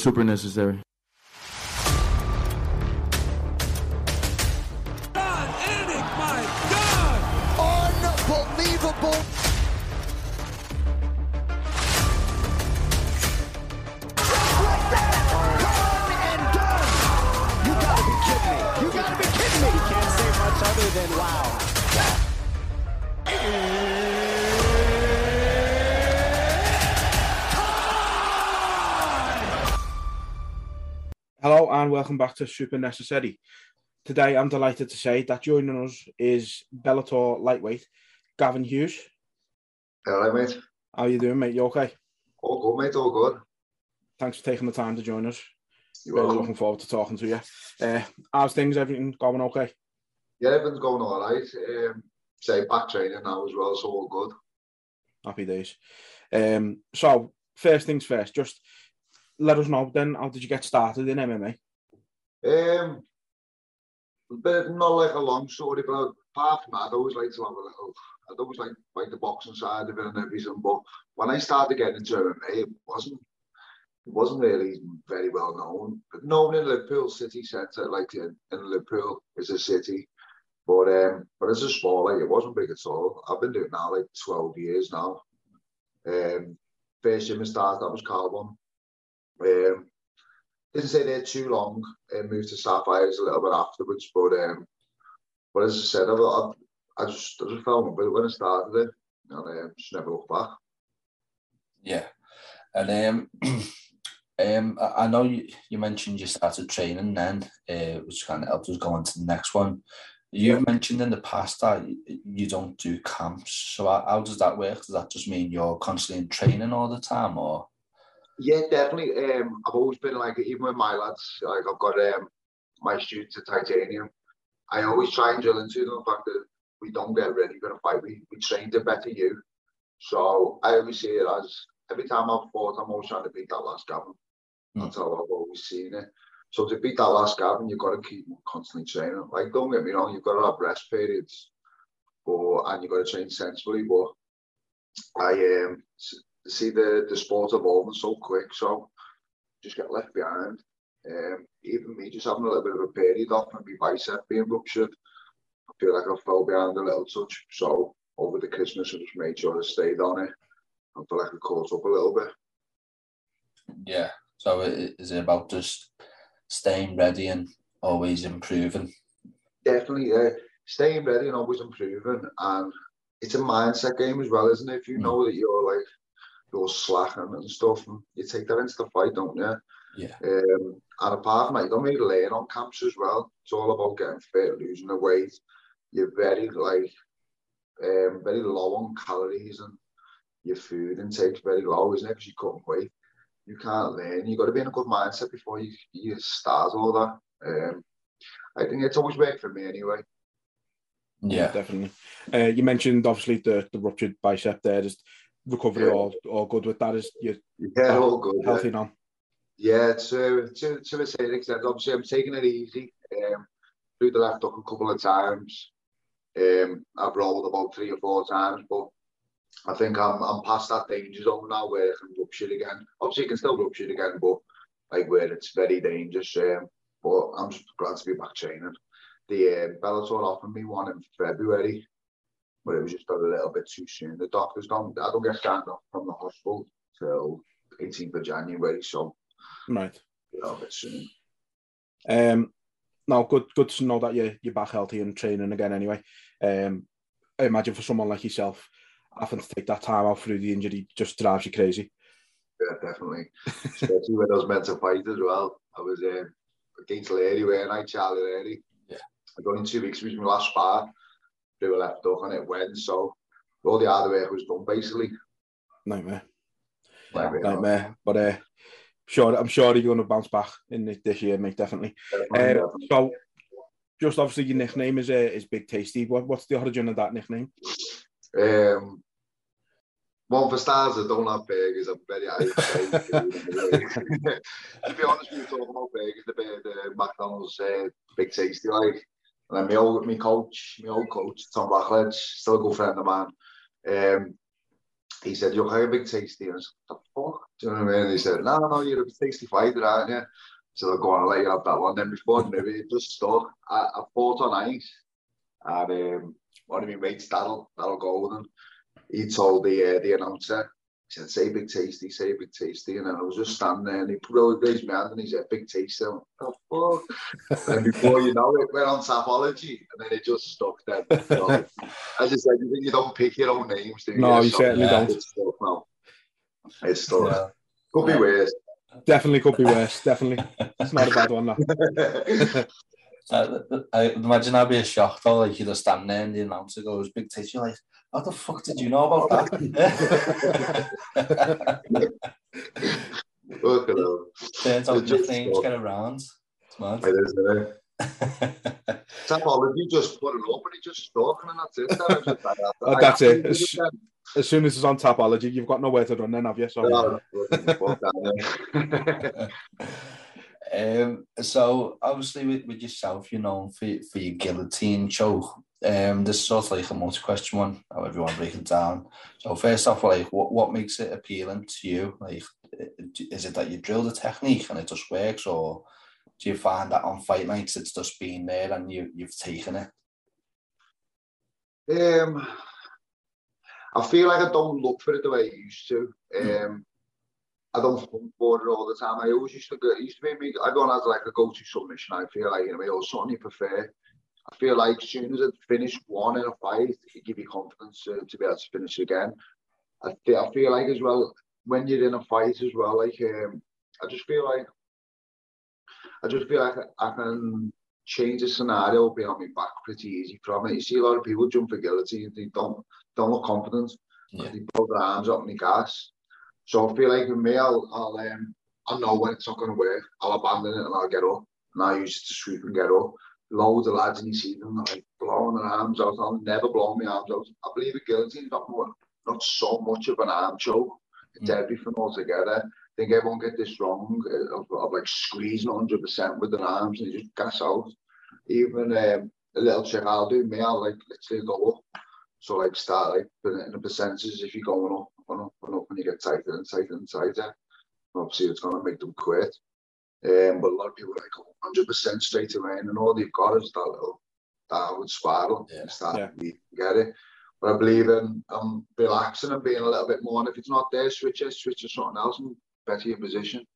Super necessary. And welcome back to Super Necessary. Today I'm delighted to say that joining us is Bellator lightweight Gavin Hughes. Hello, mate. How you doing, mate? You okay? All good, mate. All good. Thanks for taking the time to join us. You're Really welcome. looking forward to talking to you. Uh, how's things? Everything going okay? Yeah, everything's going all right. Um, say back training now as well, so all good. Happy days. Um, so first things first, just let us know then how did you get started in MMA? Um, but not like a long story, but apart from that, I'd always like to have a little. I'd always like like the boxing side of it and everything. But when I started getting into MMA, it wasn't. It wasn't really very well known. But known in Liverpool city centre, like in, in Liverpool, is a city. But um, but as a sport, like it wasn't big at all. I've been doing it now like twelve years now. Um, first gym I started, that was Carbon. Um, didn't stay there too long and moved to Sapphires a little bit afterwards. But um, but as I said, I, I, I just I just fell in love when I started it, and um, just never looked back. Yeah. And um, um, I I know you, you mentioned you started training then, uh, which kind of helped us go on to the next one. You've mentioned in the past that you don't do camps. So how, how does that work? Does that just mean you're constantly in training all the time, or Yeah, definitely. Um, I've always been like even with my lads, like I've got um my students at Titanium. I always try and drill into them the fact that we don't get ready a fight. We we train to better you. So I always see it as every time I've fought, I'm always trying to beat that last Gavin. That's how I've always seen it. So to beat that last Gavin, you've got to keep constantly training. Like don't get me wrong, you've got to have rest periods, but and you've got to train sensibly. But I um s- see the the sport evolving so quick, so just get left behind. Um, even me just having a little bit of a period off and my bicep being ruptured, I feel like I fell behind a little touch. So over the Christmas, I just made sure I stayed on it. I feel like I caught up a little bit. yeah? So i- is it about just staying ready and always improving? Definitely, yeah. Staying ready and always improving, and it's a mindset game as well, isn't it? If you Mm. know that you're like you're slacking and stuff, and you take that into the fight, don't you? Yeah. Um, and apart from that, you don't really learn on camps as well. It's all about getting fit, losing the weight. You're very like um, very low on calories and your food intake's very low, isn't it? Because you're cutting weight. You can't learn. You've got to be in a good mindset before you, you start all that. Um, I think it's always worked for me anyway. Yeah. definitely. Uh, you mentioned obviously the, the ruptured bicep there. Is recovery Yeah. all all good with that? Is you Yeah, all good. yeah. healthy now? Yeah, to to to a certain extent. Obviously, I'm taking it easy. Um, through the left hook a couple of times. Um, I've rolled about three or four times, but I think I'm I'm past that danger zone now where I can rupture again. Obviously, you can still rupture again, but like where it's very dangerous. Um, but I'm just glad to be back training. The um, Bellator offered me one in February, but it was just a little bit too soon. The doctors don't. I don't get signed off from the hospital till 18th of January, so Right. a little bit soon. Um, no, good good to know that you're you're back healthy and training again. Anyway, um, I imagine for someone like yourself, having to take that time out through the injury just drives you crazy. Yeah, definitely. Especially when I was meant to fight as well. I was um, against Leary, weren't I? Charlie Leary. Yeah. I got in two weeks, it was my last spar. They were left up and it went. So all the hard work was done basically. Nightmare. Like, Nightmare. But uh, sure, I'm sure you're going to bounce back in this, this year, mate, definitely. definitely, Uh, so, just obviously your nickname is uh, is Big Tasty. What, what's the origin of that nickname? Um, one for stars, I don't have burgers. I'm very to be honest, we were talking about burgers, the, the McDonald's uh, big tasty like. And then my old, my coach, my old coach, Tom Blackledge, still a good friend of mine. Um, he said, "You're having a big tasty." And I said, "The fuck?" Do you know what I mean? he said, "No, no, you're a big tasty fighter, aren't you?" So I go on, I'll let you have that one. Then before I knew it, it just stuck. I, I fought on ice, and um, one of my mates, Daryl, Daryl Golden, he told the uh, the announcer, said, say big tasty, say big tasty. And then I was just standing there and he put out raised my hand and he said, big tasty. I'm oh, fuck. and before you know it, went on Tapology and then it just stuck then. So, as I said, you, you don't pick your own names, do you? No, you certainly yeah. don't. It's stuck now. It's stuck. Yeah. Could be worse. Definitely could be worse. Definitely, it's not a bad one. That. Uh, I imagine I'd be a shock though, like you'd just stand there and the announcer goes, big tits, you're like, how the fuck did you know about that? Look at them. Turns out It just nicknames stuck. get around. It's mad. It is, isn't it? Tapology just put it up and it just stuck and that's it. Then I just, I, Oh, that's it. It's- As soon as it's on Tapology, you've got nowhere to run then, have you? So, um, so obviously with, with yourself, you're known for for your guillotine show. Um, this is sort of like a multi-question one, want to break it down. So first off, like what, what makes it appealing to you? Like is it that you drill the technique and it just works or do you find that on fight nights it's just been there and you you've taken it? Um, I feel like I don't look for it the way I used to. Um, I don't hunt for it all the time. I always used to go, it used to be me, everyone has like a go-to submission. I feel like, you know, or something you prefer. I feel like as soon as I finish one in a fight, it give you confidence to, to be able to finish again. I feel, I feel like as well, when you're in a fight as well, like, um, I just feel like, I just feel like I can change the scenario, be on my back pretty easy from it. You see a lot of people jump for guillotine, they don't don't look confident. Yeah. They put their arms up in the gas. So I feel like with me, I'll, I'll um, I know when it's not going to work. I'll abandon it and I'll get up. And I use it to sweep and get up. Loads of lads in you season like blowing their arms out. I'll never blow my arms out. I believe a is not more, not so much of an arm choke. It's Mm. everything altogether. I think everyone get this wrong uh, of, of like squeezing 100% with their arms and just gas out. Even um, a little trick I'll do, me, I'll like literally go up. So like start like putting in the percentages if you're going up and up and up and you get tighter and tighter and tighter. Obviously it's gonna make them quit. Um, but a lot of people are like 100% straight away and all they've got is that little downward spiral. Yeah. and start Yeah. to get it. But I believe in um, relaxing and being a little bit more. And if it's not there, switch it, switch to something else and better your position.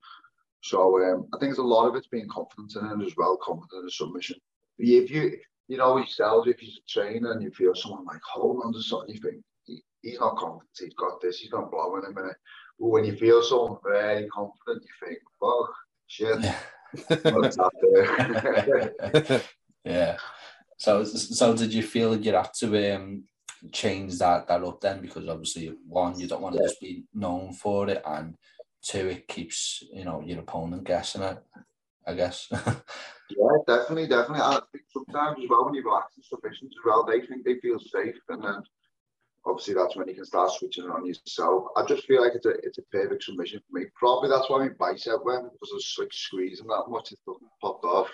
So um, I think there's a lot of it's being confident in it as well, confident in the submission. If you, you know yourself, if you're a trainer and you feel someone like hold on to something, you think he, he's not confident, he's got this, he's going to blow in a minute. But when you feel someone very confident, you think, oh, shit, Yeah. what's out there? yeah. So, so did you feel that you had to um, change that that up then? Because obviously, one, you don't want to just be known for it, and two, it keeps you know your opponent guessing it. I guess. Yeah, definitely, definitely. I think sometimes as well when you relax in submissions as well, they think they feel safe, and then obviously that's when you can start switching it on yourself. I just feel like it's a it's a perfect submission for me. Probably that's why my bicep went because I was like squeezing that much it doesn't popped off.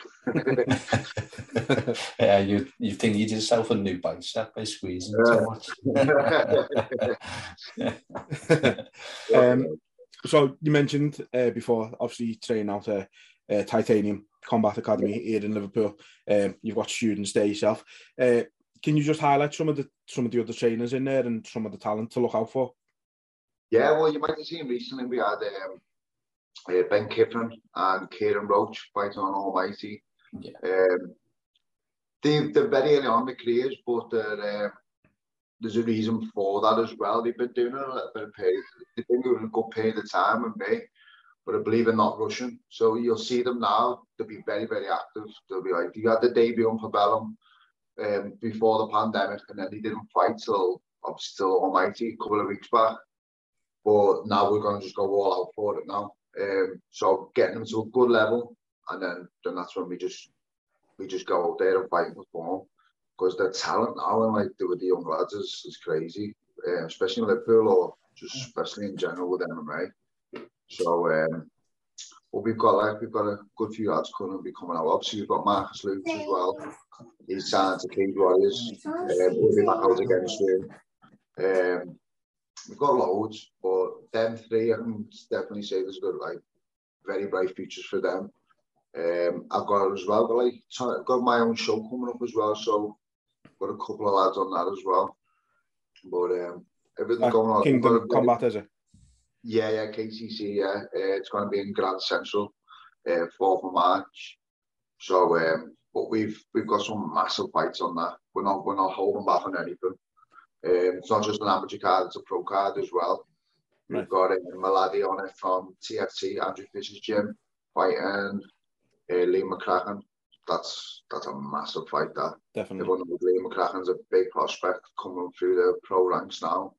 yeah, you you think you did yourself a new bicep by squeezing so much. Um, so you mentioned uh, before, obviously training out at uh, Titanium Combat Academy here in Liverpool. Um, you've got students there yourself. Uh, can you just highlight some of the some of the other trainers in there and some of the talent to look out for? yeah, well, you might have seen recently we had um, uh, Ben Kiffin and Kieran Roach fighting on Almighty. Yeah. Um, they, they're very early on in their careers, but they're, uh, there's a reason for that as well. They've been doing it a little bit of period. They've been doing a good period of time with me, but I believe in not rushing. So you'll see them now. They'll be very, very active. They'll be like, you had the debut on Pabellum um, before the pandemic, and then he didn't fight till still almighty a couple of weeks back. But now we're going to just go all out for it now. Um, so getting them to a good level, and then then that's when we just we just go out there and fight with form because the talent now and like with the young lads is, is crazy, uh, especially in Liverpool or just especially in general with MMA. So, um, but we've got like we've got a good few lads coming be coming out. Obviously, we've got Marcus Luke as well. He's signed to Cage Warriors. Um, we'll be back out again soon. Um, we've got loads, but them three, I can definitely say there's good like very bright futures for them. Um, I've got as well, got like I've got my own show coming up as well, so got a couple of lads on that as well. But um, everything's Uh, going on. Kingdom got a very- Combat, is it? Yeah, yeah, KCC, yeah. Uh, it's going to be in Grand Central, uh, 4th of March. So, um, but we've we've got some massive fights on that. We're not we're not holding back on anything. Um, it's not just an amateur card; it's a pro card as well. We've got uh, Maladi on it from TFT, Andrew Fisher's gym, fighting uh, Lee McCracken. That's that's a massive fight. That Definitely. everyone knows Lee McCracken's a big prospect coming through the pro ranks now.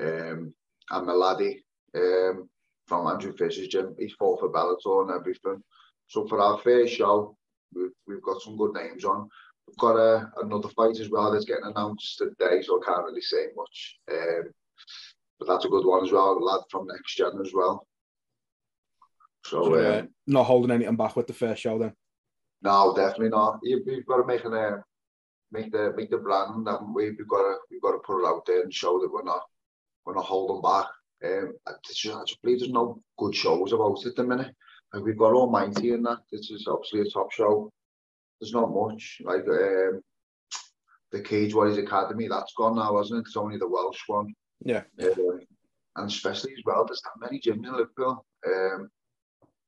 Um, and Maladi um, from Andrew Fisher's gym, he's fought for Bellator and everything. So for our first show, we've, we've got some good names on. We've got uh, another fight as well that's getting announced today, so I can't really say much. Um, but that's a good one as well, a lad from next gen as well. So, So, uh, uh, not holding anything back with the first show then. no, definitely not. You, we've got to make an uh, make the make the brand that we we've got to we've got to put it out there and show that we're not we're not holding back. Um, I just, I just believe there's no good shows about it at the minute. Like we've got Almighty in that. This is obviously a top show. There's not much like um, the Cage Warriors Academy. That's gone now, hasn't it? It's only the Welsh one. Yeah. Um, and especially as well, there's that many gyms in Liverpool. Um,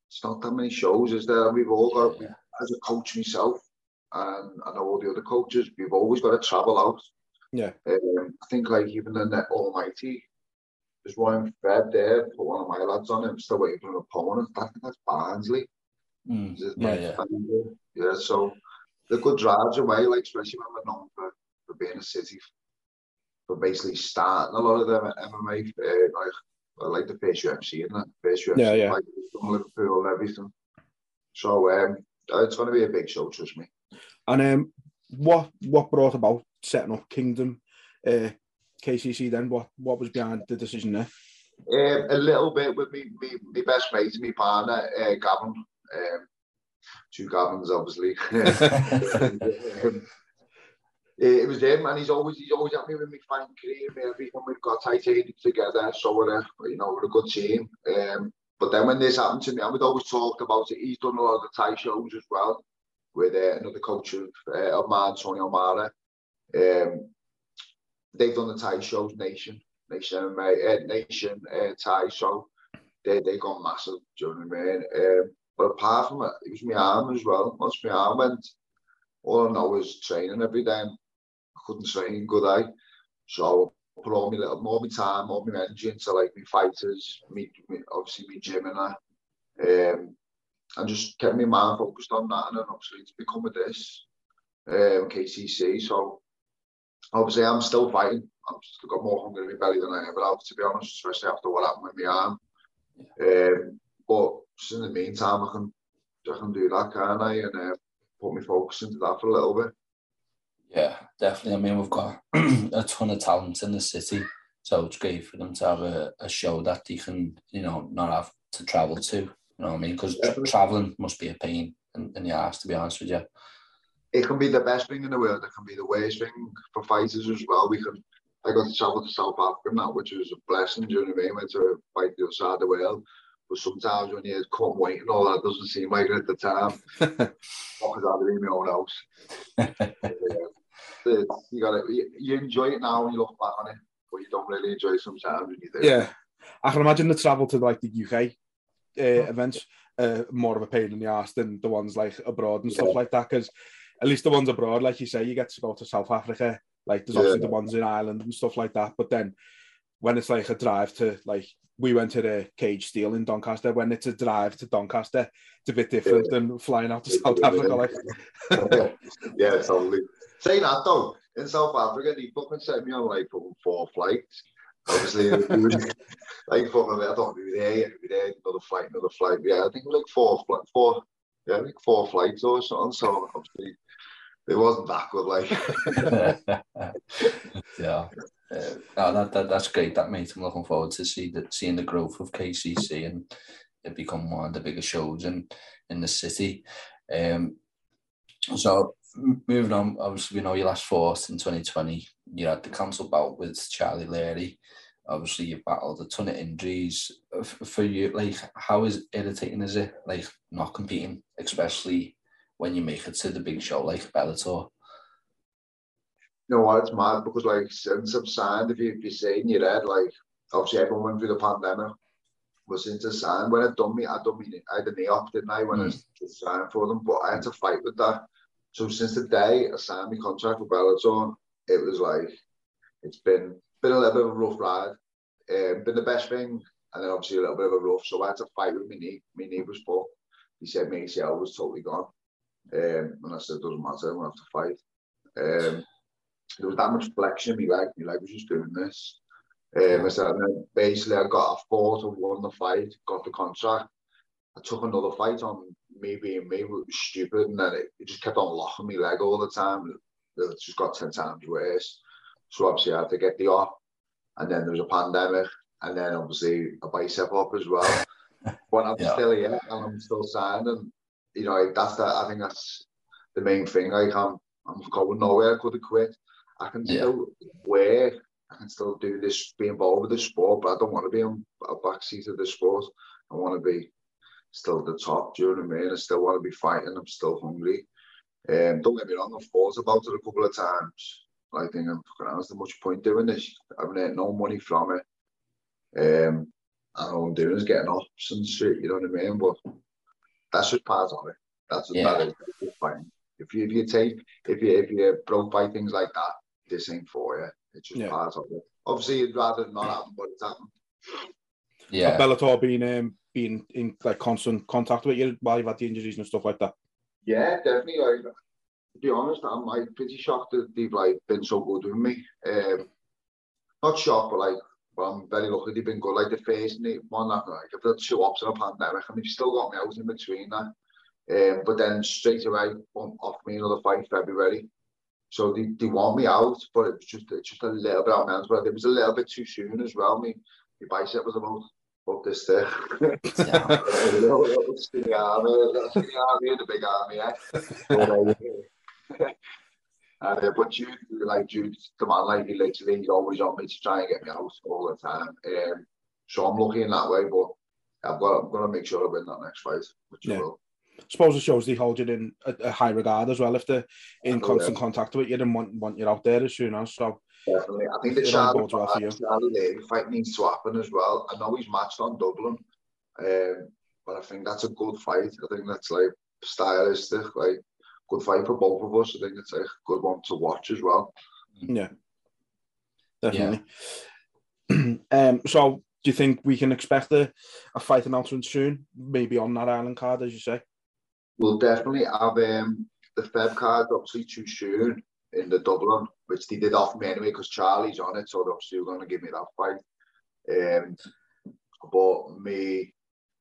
it's not that many shows, is there? We've all got, Yeah. as a coach myself, and I know all the other coaches, we've always got to travel out. Yeah. Um, I think like even in the Almighty, there's one in Feb there, put one of my lads on him, I'm still waiting for an opponent. I think that's Barnsley. Mm, yeah, yeah. Yeah, so the good drives away, like especially when we're known for, for being a city, for basically starting a lot of them at MMA, uh, like I like the first UFC and that first UFC, Yeah, yeah. like from Liverpool and everything. So um, it's going to be a big show, trust me. And um, what what brought about setting up Kingdom uh, KCC then? What what was behind the decision there? Um, a little bit with me, me, me best mate, me partner, uh, Gavin. Um, two Gavins, obviously. Um, it was him, and he's always he's always helped me with my fighting career, everything. We've got titanium together, so we're a you know we're a good team. Um, but then when this happened to me, I would always talk about it. He's done a lot of the shows as well with uh, another coach of, uh, of mine, Tony O'Mara. Um, they've done the Thai shows, Nation, Nation, MMA, uh, Nation, uh, Thai show. They they gone massive. Do you know what I mean? Um, but apart from it, it was my arm as well. Once my arm went, all I know was training every day. I couldn't train, could I? So I put all my little, all my time, all my energy into like my fighters, me, obviously me gym and that. Um, and just kept my mind focused on that, and then obviously it's become with this um, KCC. So obviously I'm still fighting. I've got more hunger in my belly than I ever have, to be honest, especially after what happened with my arm. Um, but in the meantime, I can I can do that, can't I? And uh, put my focus into that for a little bit. Yeah, definitely. I mean, we've got a ton of talent in the city, so it's great for them to have a, a show that they can, you know, not have to travel to. You know what I mean? Because Definitely. traveling must be a pain in, in the ass, to be honest with you. It can be the best thing in the world. It can be the worst thing for fighters as well. We can. I got to travel to South Africa and that, which was a blessing. Do you know what I mean? Went to fight the other side of the world. But sometimes when you come wait and all that doesn't seem like it at the time. Because I'd be in my own house. Yeah. You got to you enjoy it now when you look back on it, but you don't really enjoy it sometimes when you do. Yeah, I can imagine the travel to like the UK uh, events uh, more of a pain in the ass than the ones like abroad and stuff Yeah. like that. Because at least the ones abroad, like you say, you get to go to South Africa Like there's obviously the ones in Ireland and stuff like that. But then when it's like a drive to like we went to the cage steel in Doncaster. When it's a drive to Doncaster, it's a bit different than flying out to South Africa. Like yeah, totally. Saying that though, in South Africa, they fucking sent me on like fucking four flights. Obviously, like fucking, I thought we were there, we were there, another flight, another flight. Yeah, I think like four, four, yeah, think four flights or something. So obviously, it wasn't that good. Like, yeah. Uh, no, that, that that's great. That mate, I'm looking forward to see the seeing the growth of KCC and it become one of the biggest shows in in the city. Um, so moving on, obviously we know you last fourth in 2020. You had the council bout with Charlie Leary. Obviously, you've battled a ton of injuries. For you, like, how is irritating is it, like, not competing, especially when you make it to the big show like Bellator? you know what, it's mad because like since I've signed, if you if you say in your head, like obviously everyone went through the pandemic, but since I signed, when I done me, I done me, I had a knee up, didn't I, when I hmm. was signed for them, but I had to fight with that. So since the day I signed my contract with Bellator, it was like it's been been a little bit of a rough ride. Um, been the best thing, and then obviously a little bit of a rough. So I had to fight with my knee. My knee was fucked. He said my ACL was totally gone. Um, and I said, doesn't matter, gonna have to fight. Um, there was that much flexion in my leg. My leg was just doing this. Um, I said, and then basically I got a fought and won the fight, got the contract. I took another fight on me being me, it was stupid, and then it, it just kept on locking my leg all the time. It just got 10 times worse. So obviously I had to get the off, and then there was a pandemic, and then obviously a bicep up as well. but I'm Yeah. still here, and I'm still signed, and you know that's the, I think that's the main thing. Like I'm, I'm going nowhere. I could have quit. I can Yeah. still work. I can still do this, be involved with the sport, but I don't want to be on a backseat of the sport. I want to be still at the top. Do you know what I mean? I still want to be fighting. I'm still hungry. Um, don't get me wrong. I've thought about it a couple of times. I think I'm fucking honest. There's much point doing this. I've earned no money from it. Um, and all I'm doing is getting ups and shit. You know what I mean? But that's just part of it. That's what Yeah. that is. That's just fine. If you if you take if you if you're broke by things like that, this ain't for you. It's just Yeah. part of it. Obviously, you'd rather not happen, but it's happened. Yeah. Have Bellator been um, been in like constant contact with you while you've had the injuries and stuff like that. Yeah, definitely. Like, to be honest, I'm like pretty shocked that they've like been so good with me. Um, not shocked, but like, but I'm very lucky they've been good. Like the first one that like I've had two ups in a pandemic, and they've still got me out in between that. Um, but then straight away, um, offered me another fight February. So they, they want me out, but it was just it's just a little bit out of hands. But it was a little bit too soon as well. Me, my bicep was about about this. Yeah. A little- little skinny army, a little skinny army and a big army, eh? But, uh, but Jude, like Jude, the man, like he literally, he's always on me to try and get me out all the time. Um, so I'm lucky in that way, but I've got, I'm going to make sure I win that next fight, which I Yeah. will. suppose it shows they hold you in a, a high regard as well if they're in Oh, constant yeah. contact with you and want, want you out there as soon as. So Definitely. I think the Charlie. Charlie fight needs to happen as well. I know he's matched on Dublin, um, but I think that's a good fight. I think that's like stylistic, like good fight for both of us. I think it's a good one to watch as well. yeah, definitely. um, so do you think we can expect a, a fight announcement soon? Maybe on that island card, as you say. We'll definitely have um, the Feb card obviously too soon in the Dublin, which they did offer me anyway because Charlie's on it, so they're obviously going to give me that fight. Um, but me,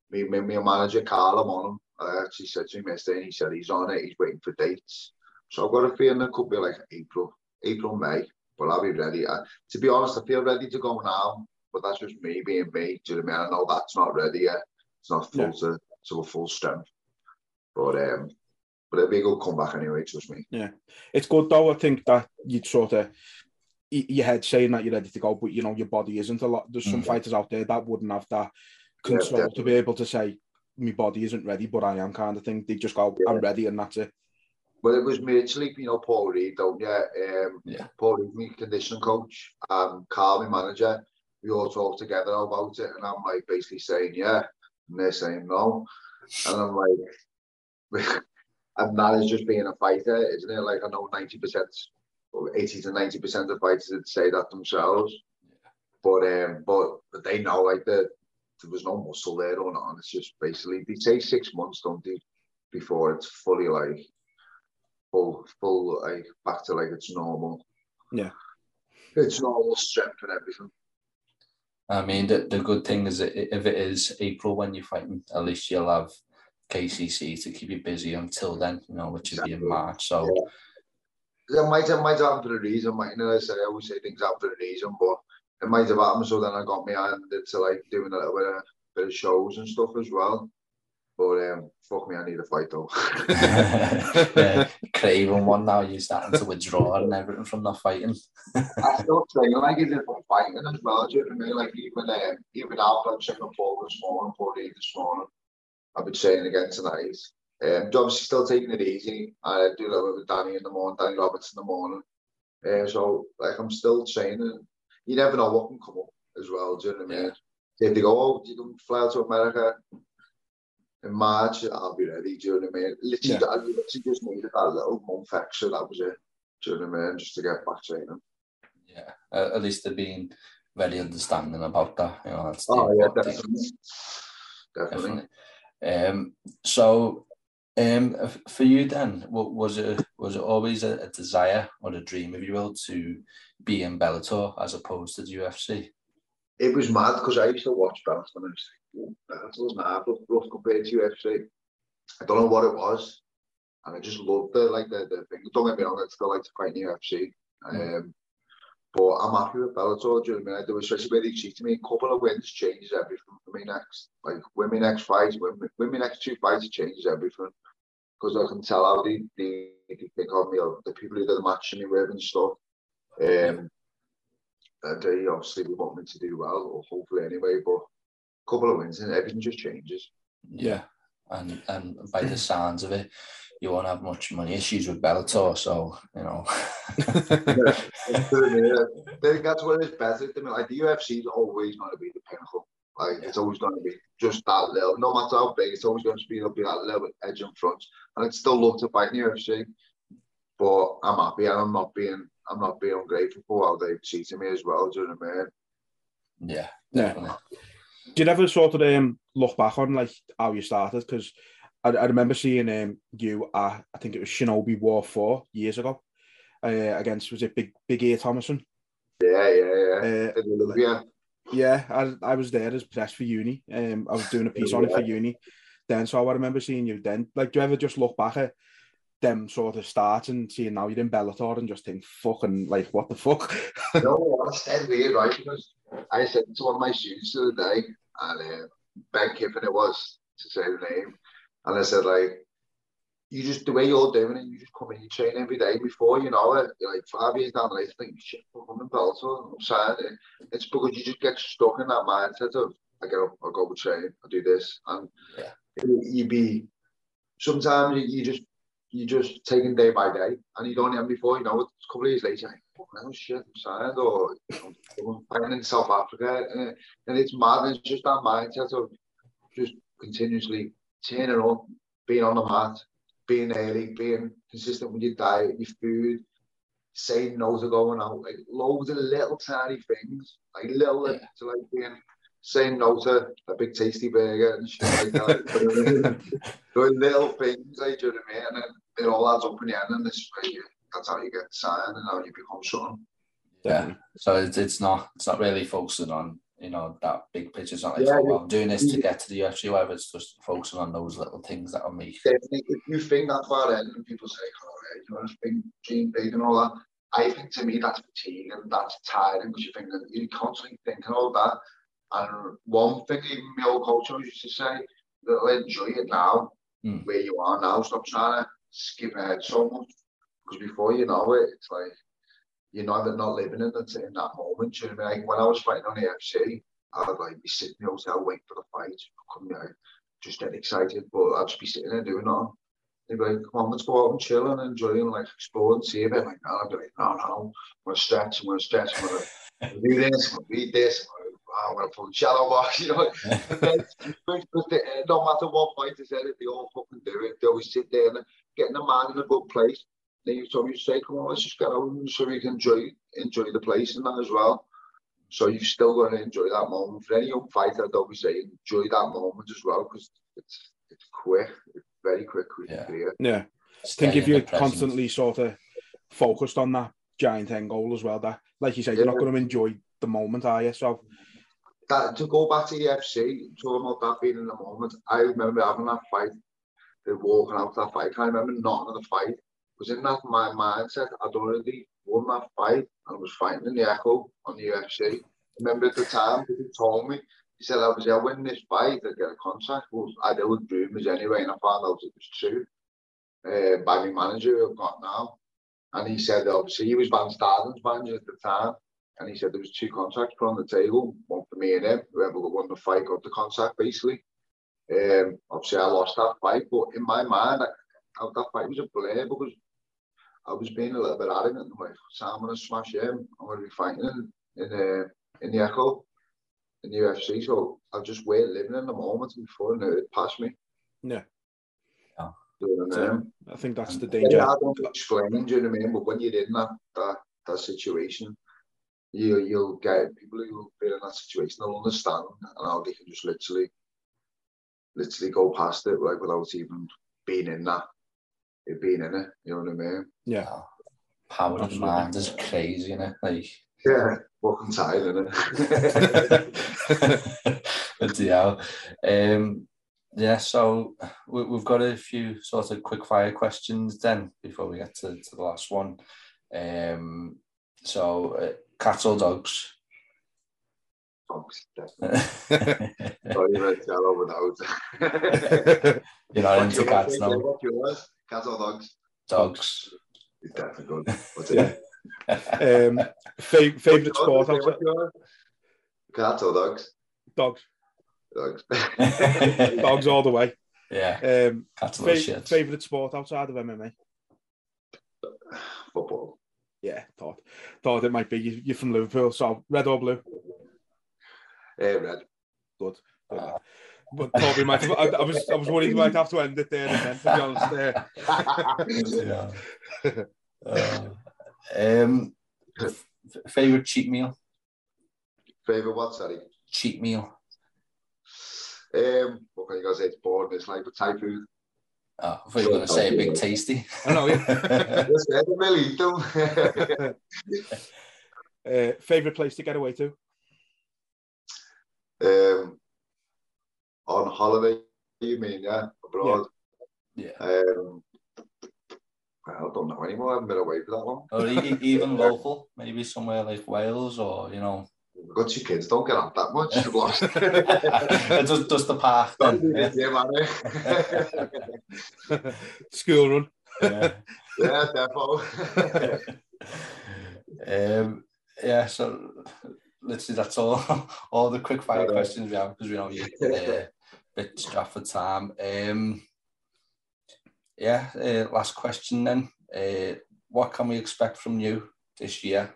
me, me, me manager Carl, I'm on him. I actually said to him yesterday, and he said he's on it. He's waiting for dates. So I've got a feeling it could be like April, April, May. But I'll be ready. I, to be honest, I feel ready to go now. But that's just me being me. Do you know what I mean? I know that's not ready yet. It's not full Yeah. to, to a full strength. But um, but it'll be a good comeback anyway. Trust me. Yeah. It's good though. I think that you'd sort of your head saying that you're ready to go, but you know your body isn't. A lot. There's some Mm. fighters out there that wouldn't have that Yeah, control to be able to say my body isn't ready, but I am kind of thing. They just go, I'm ready, and that's it. Well, it was mutually, you know, Paul Reed, don't you? Um, Yeah. Paul Reed, my conditioning coach, and Carl, my manager. We all talked together about it, and I'm like basically saying yeah, and they're saying no, and I'm like, and that is just being a fighter, isn't it? Like I know ninety percent or 80 to 90 percent of fighters would say that themselves. But um, but but they know like that there was no muscle there or not. It's just basically they say six months, don't they, before it's fully like full full like back to like it's normal. Yeah. It's normal strength and everything. I mean, the, the good thing is that if it is April when you're fighting, at least you'll have KCC to keep you busy until then, you know, which will be in March. So It might it might happen for a reason, might I say I always say things happen for a reason, but it might have happened so then I got me hand into like doing a little bit of, bit of shows and stuff as well. But um fuck me, I need a fight though. yeah, craving one now, you're starting to withdraw and everything from not fighting. I still train like if I'm fighting as well, do you know what I mean? Like even um, even after Paul this morning, Paul Reed this morning, I've been training again tonight. Um, obviously still taking it easy. I do a little bit with Danny in the morning, Danny Roberts in the morning. Uh, so like I'm still training. You never know what can come up as well, do you know what I mean? If they go, oh, you can fly to America in March, I'll be ready, do you know what I mean? Literally, I literally just needed that little month extra, that was it. Do you know what I mean? Just to get back training. Yeah, uh, at least they're being very understanding about that. You know, that's the Oh yeah, definitely. Definitely. Definitely. Um, so, um, for you then, wa- was it was it always a, a desire or a dream, if you will, to be in Bellator as opposed to the UFC? It was mad because I used to watch Bellator and I was like, Bellator's mad, rough, rough compared to UFC. I don't know what it was. And I just loved the like the, the thing. Don't get me wrong, I'd still like to fight in the UFC. Um, but I'm happy with Bellator, do you know what I mean? I do, especially where they cheat me. A couple of wins changes everything for me next. Like win my next fight, win, win my next two fights, changes everything. Because I can tell how they, they, they think of me, the people who they're matching me with and stuff. Um, and they obviously want me to do well, or hopefully anyway, but a couple of wins and everything just changes. Yeah, and and by the sounds of it, you won't have much money issues with Bellator. So you know, yeah. I think that's what it's better to me. Like the UFC is always going to be the pinnacle. Like it's always going to be just that little. No matter how big, it's always going to be, it'll be that little edge in front. And I'd still love to fight in the UFC, but I'm happy and I'm not being I'm not being ungrateful for how they've treated me as well. Do you know what I mean? yeah, Yeah. Do you ever sort of um, look back on like how you started? Because I, I remember seeing um, you at I think it was Shinobi War Four years ago uh, against was it Big Big Ear Thomason? Yeah, yeah, yeah. Uh, In yeah, I, I was there as press for uni. Um, I was doing a piece on it for uni. Then, so I remember seeing you then. Like, do you ever just look back at them sort of starts and seeing now you're in Bellator and just think, fucking, like, what the fuck? no, that's dead weird, right? Because I said to one of my students the other day, and uh, Ben Kiffin it was to say the name, and I said like, you just the way you're doing it, you just come in, you train every day. Before you know it, you're like five years down the line, think shit, I'm in Bellator. I'm saying. It's because you just get stuck in that mindset of I get up, I go train, I do this, and Yeah. you, be sometimes you, just you just taking day by day, and you don't even before you know it. A couple of years later, you're like, no shit, I'm signed, or you know, fighting in South Africa, and, and it's mad. and It's just that mindset of just continuously turning up, being on the mat, being early, being consistent with your diet, your food, saying no to going out, like loads of little tiny things, like little Yeah. to like being saying no to a big tasty burger and shit like that. Those little things, like, do you know what I mean? And then it all adds up in the end, and this is where you, that's how you get signed and how you become something. Yeah. So it's, it's not it's not really focusing on you know that big picture. It's not like Yeah, oh, well, I'm doing this to get to the UFC. Whatever. It's just focusing on those little things that are me. if you think that far in, and people say, oh, yeah, you want to think dream big and all that, I think to me that's fatigue and that's tiring because you think that you're constantly thinking all that. And one thing even my old coach always used to say, that enjoy it now, Mm. where you are now. Stop trying to skip ahead so much because before you know it, it's like you're not not living in that in that moment. You know what I mean? Like when I was fighting on the FC, I'd like be sitting in the hotel waiting for the fight. Come out, just get excited, but I'd just be sitting there doing that. They'd be like, come on, let's go out and chill and enjoy and like explore and see a bit. Like, no, I'd be like, no, no, I'm gonna stretch, I'm gonna stretch, I'm gonna do this, I'm gonna read this, I'm gonna, I'm gonna pull the shadow box, you know. But they, no matter what fight they said, they all fucking do it. They always sit there and getting the man in a good place. They told me to say, come on, let's just get out so we can enjoy enjoy the place and that as well. So you've still got to enjoy that moment. For any young fighter, I'd always say enjoy that moment as well because it's it's quick, it's very quick, quick Yeah. career. Yeah. I Stay think if you're constantly sort of focused on that giant end goal as well, that like you said, you're not going to enjoy the moment, are you? So That to go back to the FC, talking about that being in the moment, I remember having that fight, the walking out that fight. I can't remember not in the fight. Because in that my mindset, I'd already won that fight and I was fighting in the Echo on the UFC. I remember at the time, he told me, he said, I was I win this fight, I'd get a contract. Well, I did with rumours anyway, and I found out it was true uh, by my manager who I've got now. And he said, obviously, he was Van Staden's manager at the time. And he said there was two contracts put on the table, one for me and him. Whoever won the fight got the contract, basically. Um, obviously, I lost that fight, but in my mind, I, I, that fight was a blur because I was being a little bit arrogant. I'm like, so I'm going to smash him. I'm going to be fighting in, in, uh, in the Echo, in the UFC. So I just wait living in the moment before I it passed me. Yeah. Yeah. You know I mean? I think that's the Yeah, danger. I don't explain, do you know what I mean? But when you're in that that, that situation, you you'll get people who will be in that situation, they'll understand and how they can just literally literally go past it like without even being in that. It being in it, you know what I mean? Yeah. Power of mind is crazy, innit? Like, Yeah, fucking tired, innit? Bloody hell. Um, yeah, so we, we've got a few sort of quick fire questions then before we get to, to the last one. Um, so, uh, cats or dogs? Dogs, definitely. Sorry, mate, tell over without. You're not into yours, cats mate? Now? What's yours? Cats or dogs? Dogs. It's definitely good. What's Yeah. it? Um, fa- favorite sport What's outside yours? Cats or dogs? dogs. Dogs. Dogs all the way. yeah, Um, cats are fa- shits. favorite sport outside of MMA. Football. Yeah, thought thought it might be. You- You're from Liverpool, so red or blue. Eh, red. Good. Good. Ah. But thought we might have, I, I was I was worried we might have to end it there and then. To be honest, yeah. Uh, um, f- favorite cheat meal? Favorite what, sorry? Cheat meal. Um, what can you guys say? It's boring. It's like a Thai food. Oh, I thought you were going to say a big tasty. I know. Yeah. Yes, I don't really eat them. uh, favorite place to get away to? um, on holiday, you mean, yeah? Abroad. yeah. Um, I don't know anymore. I haven't been away for that long. Or even local, maybe somewhere like Wales or, you know. I've got two kids. Don't get out that much. I've lost. just, just the park then. Yeah. yeah. School run. Yeah. yeah, defo. um, yeah, so literally that's all all the quick fire questions we have because we know you're uh, bit strapped for time. Um, yeah, uh, last question then. Uh, what can we expect from you this year?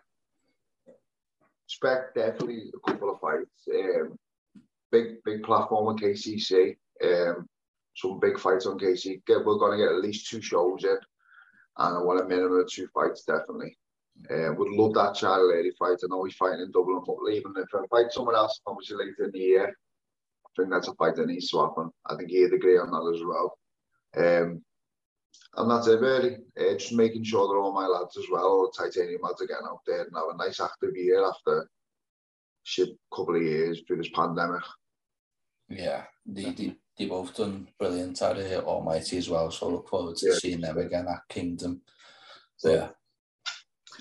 expect definitely a couple of fights. Um, big big platform on KCC. Um, some big fights on KCC. We're going to get at least two shows in, and I want a minimum of two fights definitely. Uh, would love that Charlie Leary fight. I know he's fighting in Dublin, but even if I fight someone else, obviously later in the year, I think that's a fight that needs to happen. I think he'd agree on that as well. Um, and that's it really. Uh, just making sure that all my lads as well, all the titanium lads are getting out there and have a nice active year after shit couple of years through this pandemic. Yeah, they, they, they both done brilliant at uh, Almighty as well, so I look forward to Yeah. seeing them again at Kingdom. So, Yeah,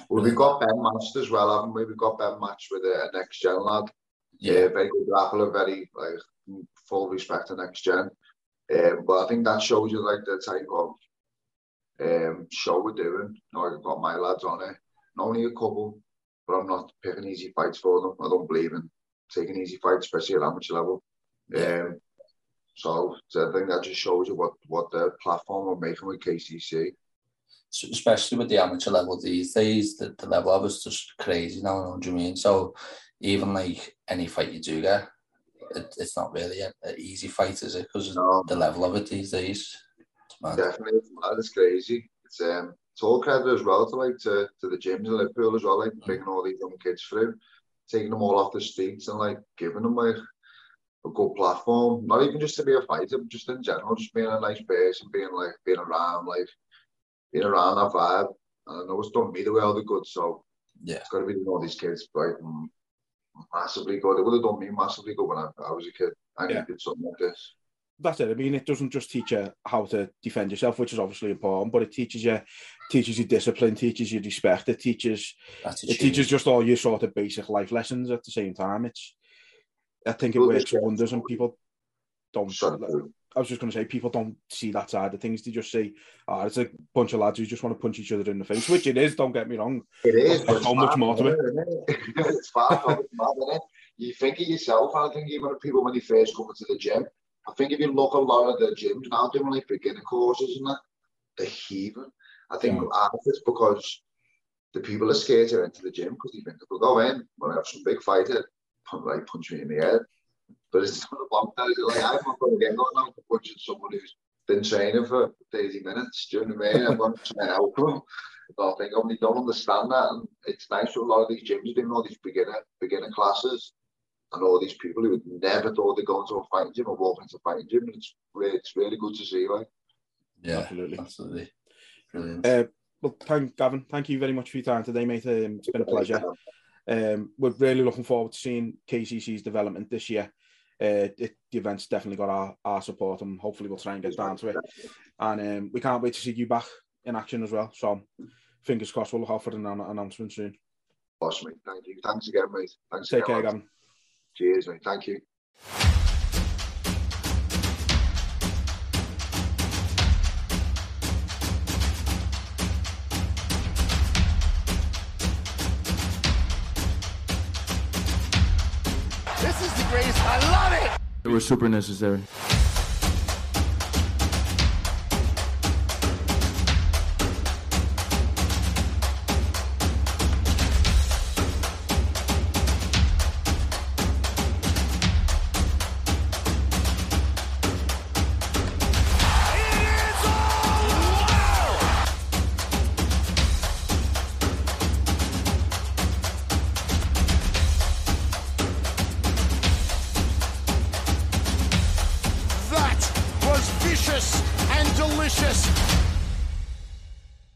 Well, we've got Ben matched as well, haven't we? We've got Ben matched with a, a next gen lad. yeah, Yeah, very good grappler, very like full respect to next gen. Um, but I think that shows you like the type of um, show we're doing. Know, I've got my lads on it. Not only a couple, but I'm not picking easy fights for them. I don't believe in taking easy fights, especially at amateur level. Yeah. Um, so, so I think that just shows you what what the platform we're making with KCC. Especially with the amateur level these days, the, the level of it's just crazy now, you know what I mean? So even like any fight you do get, it, it's not really an easy fight, is it? Because No. the level of it these days. It's. Definitely, it's mad, it's crazy. It's um, it's all credit as well to like to, to the gyms in Liverpool as well, like bringing all these young kids through, taking them all off the streets and like giving them like a good platform. Not even just to be a fighter, but just in general, just being a nice person, being like being around, like being around that vibe. And I know it's done me the world of good, so Yeah. it's got to be doing all these kids right and massively good. It would have done me massively good when I, I was a kid. I Yeah. needed something like this. that's it. I mean, it doesn't just teach you how to defend yourself, which is obviously important, but it teaches you teaches you discipline, teaches you respect, it teaches it teaches just all your sort of basic life lessons at the same time. It's I think it Well, works wonders and people don't Sorry. I was just gonna say people don't see that side of things. They just see, oh, it's a bunch of lads who just want to punch each other in the face, which it is, don't get me wrong. It is. There's so much more to it. it? it's far from isn't it? You think of yourself, I think even the people when they first come into the gym, I think if you look a lot of the gyms now doing like beginner courses and that, they're heaving. I think Yeah. it's because the people are scared to enter the gym because they think if we go in, we'll have some big fighter, like punch me in the head. But it's not a bomb days. Like I'm not going to get going now punching someone who's been training for 30 minutes. Do you know what I mean? I'm going to try and help them. I think they don't understand that, and it's nice for a lot of these gyms doing all these beginner beginner classes, and all these people who would never thought they'd go into a fighting gym or walk into a fighting gym. And it's really, it's really good to see. Like, yeah, Absolutely. absolutely, brilliant. Uh, well, thank Gavin. Thank you very much for your time today, mate. Um, it's been a pleasure. Um, we're really looking forward to seeing KCC's development this year. Uh, it, the event's definitely got our, our support, and hopefully we'll try and get down to it. And um, we can't wait to see you back in action as well. So, fingers crossed, we'll look out for an annou- announcement soon. Awesome, mate. Thank you. Thanks again, mate. Thanks Take again, care. Gavin. Cheers, mate. Thank you. It super necessary.